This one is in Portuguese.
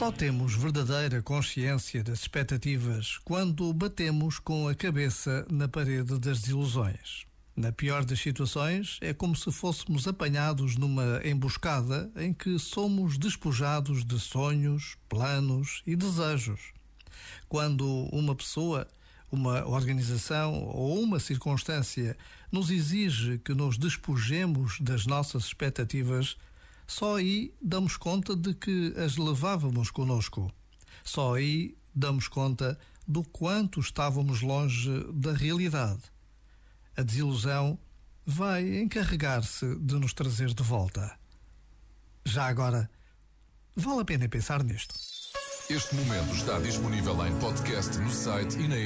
Só temos verdadeira consciência das expectativas quando batemos com a cabeça na parede das desilusões. Na pior das situações, é como se fôssemos apanhados numa emboscada em que somos despojados de sonhos, planos e desejos. Quando uma pessoa, uma organização ou uma circunstância nos exige que nos despojemos das nossas expectativas, só aí damos conta de que as levávamos conosco. Só aí damos conta do quanto estávamos longe da realidade. A desilusão vai encarregar-se de nos trazer de volta. Já agora, vale a pena pensar nisto. Este momento está disponível em podcast no site e na.